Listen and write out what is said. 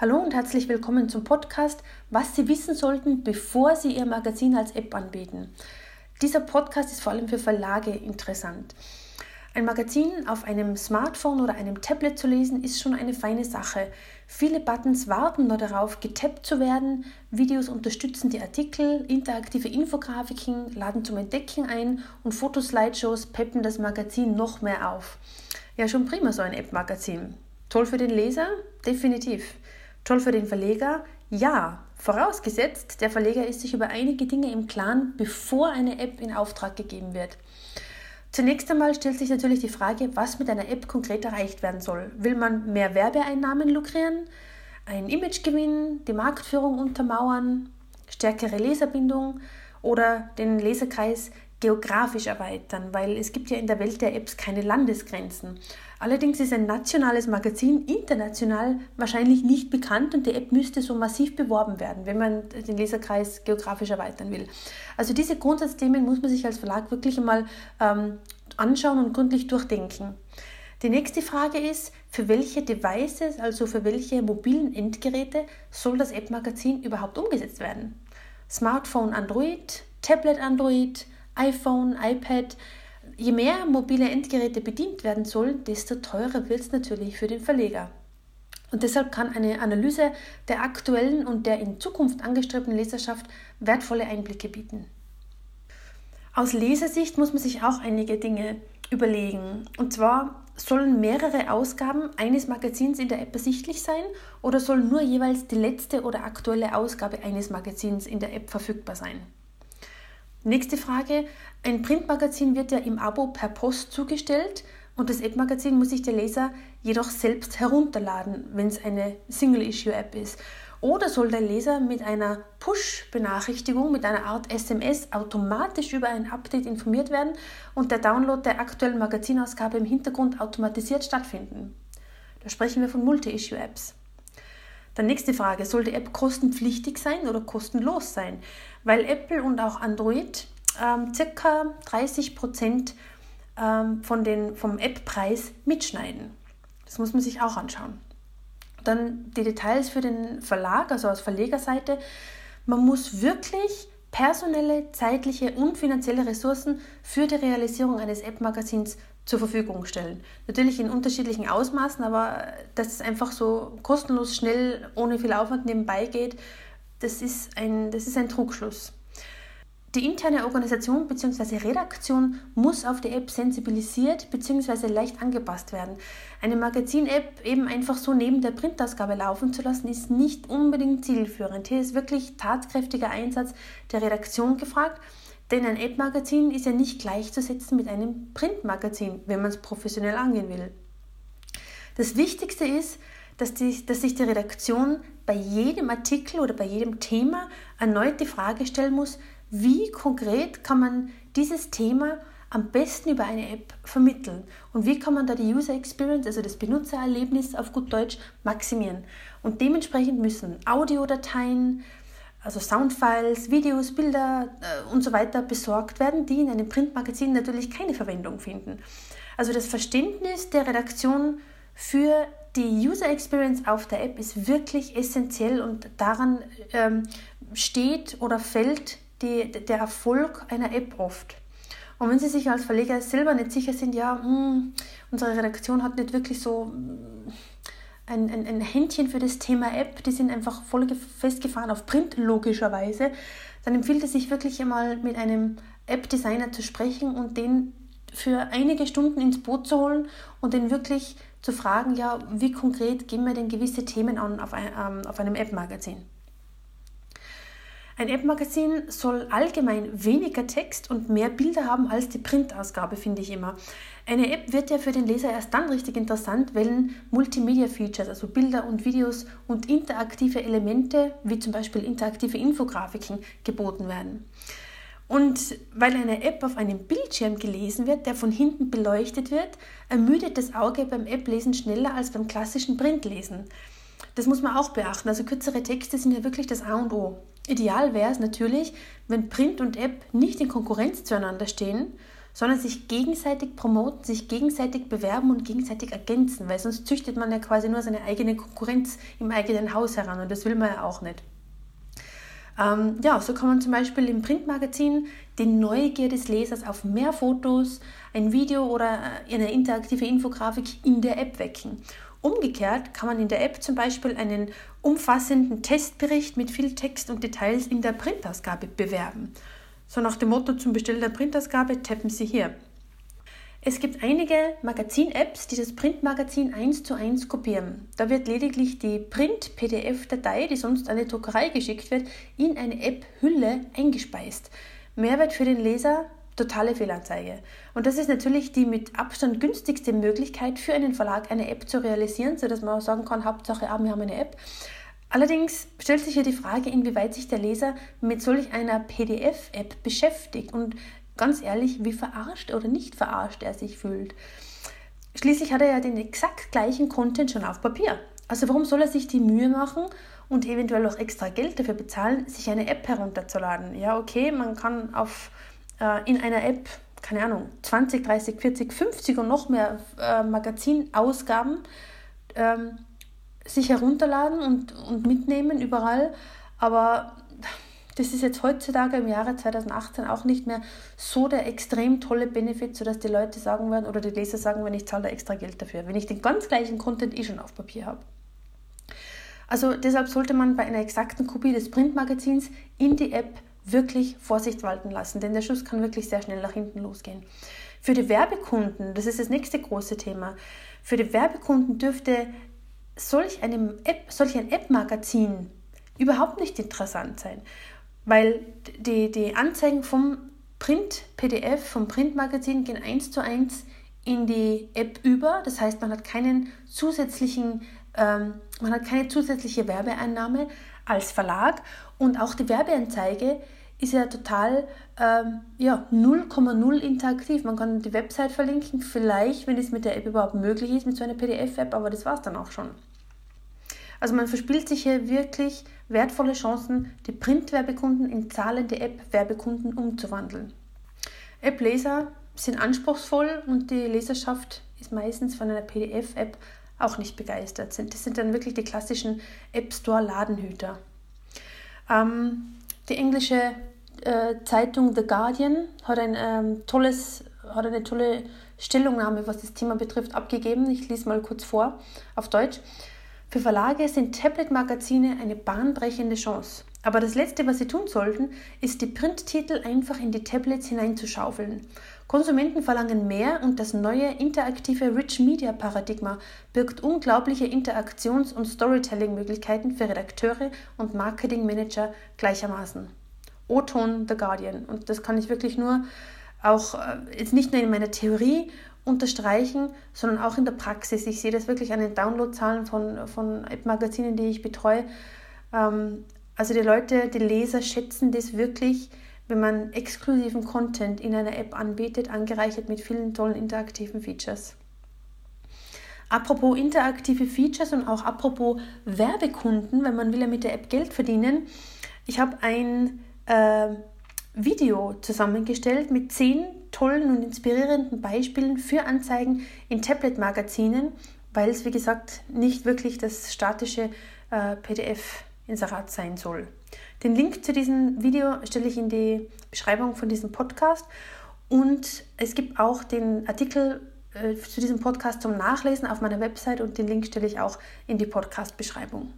Hallo und herzlich willkommen zum Podcast, was Sie wissen sollten, bevor Sie Ihr Magazin als App anbieten. Dieser Podcast ist vor allem für Verlage interessant. Ein Magazin auf einem Smartphone oder einem Tablet zu lesen, ist schon eine feine Sache. Viele Buttons warten nur darauf, getappt zu werden. Videos unterstützen die Artikel, interaktive Infografiken laden zum Entdecken ein und Fotoslideshows peppen das Magazin noch mehr auf. Ja, schon prima so ein App-Magazin. Toll für den Leser? Definitiv. Toll für den Verleger? Ja, vorausgesetzt, der Verleger ist sich über einige Dinge im Klaren, bevor eine App in Auftrag gegeben wird. Zunächst einmal stellt sich natürlich die Frage, was mit einer App konkret erreicht werden soll. Will man mehr Werbeeinnahmen lukrieren, ein Image gewinnen, die Marktführung untermauern, stärkere Leserbindung oder den Leserkreis geografisch erweitern, weil es gibt ja in der Welt der Apps keine Landesgrenzen. Allerdings ist ein nationales Magazin international wahrscheinlich nicht bekannt und die App müsste so massiv beworben werden, wenn man den Leserkreis geografisch erweitern will. Also diese Grundsatzthemen muss man sich als Verlag wirklich einmal ähm, anschauen und gründlich durchdenken. Die nächste Frage ist, für welche Devices, also für welche mobilen Endgeräte soll das App-Magazin überhaupt umgesetzt werden? Smartphone Android, Tablet Android, iPhone, iPad. Je mehr mobile Endgeräte bedient werden sollen, desto teurer wird es natürlich für den Verleger. Und deshalb kann eine Analyse der aktuellen und der in Zukunft angestrebten Leserschaft wertvolle Einblicke bieten. Aus Lesersicht muss man sich auch einige Dinge überlegen. Und zwar sollen mehrere Ausgaben eines Magazins in der App ersichtlich sein oder soll nur jeweils die letzte oder aktuelle Ausgabe eines Magazins in der App verfügbar sein? Nächste Frage. Ein Printmagazin wird ja im Abo per Post zugestellt und das App-Magazin muss sich der Leser jedoch selbst herunterladen, wenn es eine Single-Issue-App ist. Oder soll der Leser mit einer Push-Benachrichtigung, mit einer Art SMS automatisch über ein Update informiert werden und der Download der aktuellen Magazinausgabe im Hintergrund automatisiert stattfinden? Da sprechen wir von Multi-Issue-Apps. Dann nächste Frage, soll die App kostenpflichtig sein oder kostenlos sein? Weil Apple und auch Android ähm, circa 30 Prozent ähm, von den, vom App-Preis mitschneiden. Das muss man sich auch anschauen. Dann die Details für den Verlag, also aus Verlegerseite. Man muss wirklich personelle, zeitliche und finanzielle Ressourcen für die Realisierung eines App-Magazins zur Verfügung stellen. Natürlich in unterschiedlichen Ausmaßen, aber dass es einfach so kostenlos, schnell, ohne viel Aufwand nebenbei geht, das ist ein, das ist ein Trugschluss. Die interne Organisation bzw. Redaktion muss auf die App sensibilisiert bzw. leicht angepasst werden. Eine Magazin-App eben einfach so neben der Printausgabe laufen zu lassen, ist nicht unbedingt zielführend. Hier ist wirklich tatkräftiger Einsatz der Redaktion gefragt denn ein App-Magazin ist ja nicht gleichzusetzen mit einem Print-Magazin, wenn man es professionell angehen will. Das Wichtigste ist, dass, die, dass sich die Redaktion bei jedem Artikel oder bei jedem Thema erneut die Frage stellen muss, wie konkret kann man dieses Thema am besten über eine App vermitteln und wie kann man da die User Experience, also das Benutzererlebnis auf gut Deutsch, maximieren. Und dementsprechend müssen Audiodateien, also Soundfiles, Videos, Bilder äh, und so weiter besorgt werden, die in einem Printmagazin natürlich keine Verwendung finden. Also das Verständnis der Redaktion für die User Experience auf der App ist wirklich essentiell und daran ähm, steht oder fällt die, der Erfolg einer App oft. Und wenn Sie sich als Verleger selber nicht sicher sind, ja, mh, hm, unsere Redaktion hat nicht wirklich so ein, ein, ein Händchen für das Thema App, die sind einfach voll festgefahren auf Print, logischerweise, dann empfiehlt es sich wirklich einmal mit einem App-Designer zu sprechen und den für einige Stunden ins Boot zu holen und den wirklich zu fragen, ja, wie konkret gehen wir denn gewisse Themen an auf, ein, ähm, auf einem App-Magazin. Ein App-Magazin soll allgemein weniger Text und mehr Bilder haben als die Printausgabe, finde ich immer. Eine App wird ja für den Leser erst dann richtig interessant, wenn Multimedia-Features, also Bilder und Videos und interaktive Elemente, wie zum Beispiel interaktive Infografiken, geboten werden. Und weil eine App auf einem Bildschirm gelesen wird, der von hinten beleuchtet wird, ermüdet das Auge beim App-Lesen schneller als beim klassischen Printlesen. Das muss man auch beachten. Also kürzere Texte sind ja wirklich das A und O. Ideal wäre es natürlich, wenn Print und App nicht in Konkurrenz zueinander stehen, sondern sich gegenseitig promoten, sich gegenseitig bewerben und gegenseitig ergänzen, weil sonst züchtet man ja quasi nur seine eigene Konkurrenz im eigenen Haus heran und das will man ja auch nicht. Ähm, ja, so kann man zum Beispiel im Printmagazin die Neugier des Lesers auf mehr Fotos, ein Video oder eine interaktive Infografik in der App wecken. Umgekehrt kann man in der App zum Beispiel einen umfassenden Testbericht mit viel Text und Details in der Printausgabe bewerben. So nach dem Motto zum Bestellen der Printausgabe tappen Sie hier. Es gibt einige Magazin-Apps, die das Printmagazin eins zu eins kopieren. Da wird lediglich die Print-PDF-Datei, die sonst an die Druckerei geschickt wird, in eine App-Hülle eingespeist. Mehrwert für den Leser, totale Fehlanzeige. Und das ist natürlich die mit Abstand günstigste Möglichkeit für einen Verlag, eine App zu realisieren, sodass man auch sagen kann, Hauptsache, ah, wir haben eine App. Allerdings stellt sich hier die Frage, inwieweit sich der Leser mit solch einer PDF-App beschäftigt und ganz ehrlich, wie verarscht oder nicht verarscht er sich fühlt. Schließlich hat er ja den exakt gleichen Content schon auf Papier. Also warum soll er sich die Mühe machen und eventuell auch extra Geld dafür bezahlen, sich eine App herunterzuladen? Ja, okay, man kann auf, äh, in einer App, keine Ahnung, 20, 30, 40, 50 und noch mehr äh, Magazinausgaben ähm, sich herunterladen und, und mitnehmen überall. Aber das ist jetzt heutzutage im Jahre 2018 auch nicht mehr so der extrem tolle Benefit, sodass die Leute sagen werden oder die Leser sagen, wenn ich zahle da extra Geld dafür, wenn ich den ganz gleichen Content eh schon auf Papier habe. Also deshalb sollte man bei einer exakten Kopie des Printmagazins in die App wirklich Vorsicht walten lassen, denn der Schuss kann wirklich sehr schnell nach hinten losgehen. Für die Werbekunden, das ist das nächste große Thema, für die Werbekunden dürfte solch, einem App, solch ein App-Magazin überhaupt nicht interessant sein weil die, die Anzeigen vom Print-PDF, vom Printmagazin gehen eins zu eins in die App über. Das heißt, man hat keinen zusätzlichen, ähm, man hat keine zusätzliche Werbeeinnahme als Verlag und auch die Werbeanzeige ist ja total ähm, ja, 0,0 interaktiv. Man kann die Website verlinken, vielleicht, wenn es mit der App überhaupt möglich ist, mit so einer PDF-App, aber das war es dann auch schon. Also man verspielt sich hier wirklich wertvolle Chancen, die Print-Werbekunden in zahlende App-Werbekunden umzuwandeln. App-Leser sind anspruchsvoll und die Leserschaft ist meistens von einer PDF-App auch nicht begeistert. Das sind dann wirklich die klassischen App Store-Ladenhüter. Ähm, die englische äh, Zeitung The Guardian hat ein ähm, tolles, hat eine tolle Stellungnahme, was das Thema betrifft, abgegeben. Ich lese mal kurz vor auf Deutsch. Für Verlage sind Tablet-Magazine eine bahnbrechende Chance. Aber das Letzte, was sie tun sollten, ist die Printtitel einfach in die Tablets hineinzuschaufeln. Konsumenten verlangen mehr und das neue interaktive Rich Media Paradigma birgt unglaubliche Interaktions- und Storytelling-Möglichkeiten für Redakteure und Marketingmanager gleichermaßen. O-Ton The Guardian. Und das kann ich wirklich nur auch äh, jetzt nicht nur in meiner Theorie unterstreichen, sondern auch in der Praxis. Ich sehe das wirklich an den Downloadzahlen von, von App-Magazinen, die ich betreue. Ähm, also die Leute, die Leser schätzen das wirklich, wenn man exklusiven Content in einer App anbietet, angereichert mit vielen tollen interaktiven Features. Apropos interaktive Features und auch apropos Werbekunden, wenn man will ja mit der App Geld verdienen. Ich habe ein äh, Video zusammengestellt mit zehn tollen und inspirierenden Beispielen für Anzeigen in Tablet-Magazinen, weil es, wie gesagt, nicht wirklich das statische äh, PDF-Inserat sein soll. Den Link zu diesem Video stelle ich in die Beschreibung von diesem Podcast und es gibt auch den Artikel äh, zu diesem Podcast zum Nachlesen auf meiner Website und den Link stelle ich auch in die Podcast-Beschreibung.